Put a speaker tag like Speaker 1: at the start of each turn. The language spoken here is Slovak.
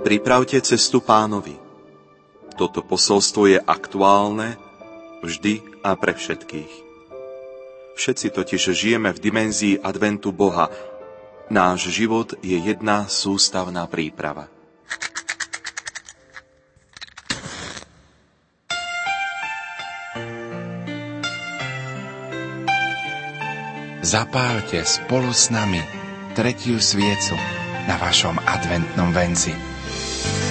Speaker 1: Pripravte cestu pánovi. Toto posolstvo je aktuálne vždy a pre všetkých. Všetci totiž žijeme v dimenzii adventu Boha. Náš život je jedna sústavná príprava.
Speaker 2: Zapálte spolu s nami tretiu sviecu na vašom adventnom venci. Bye.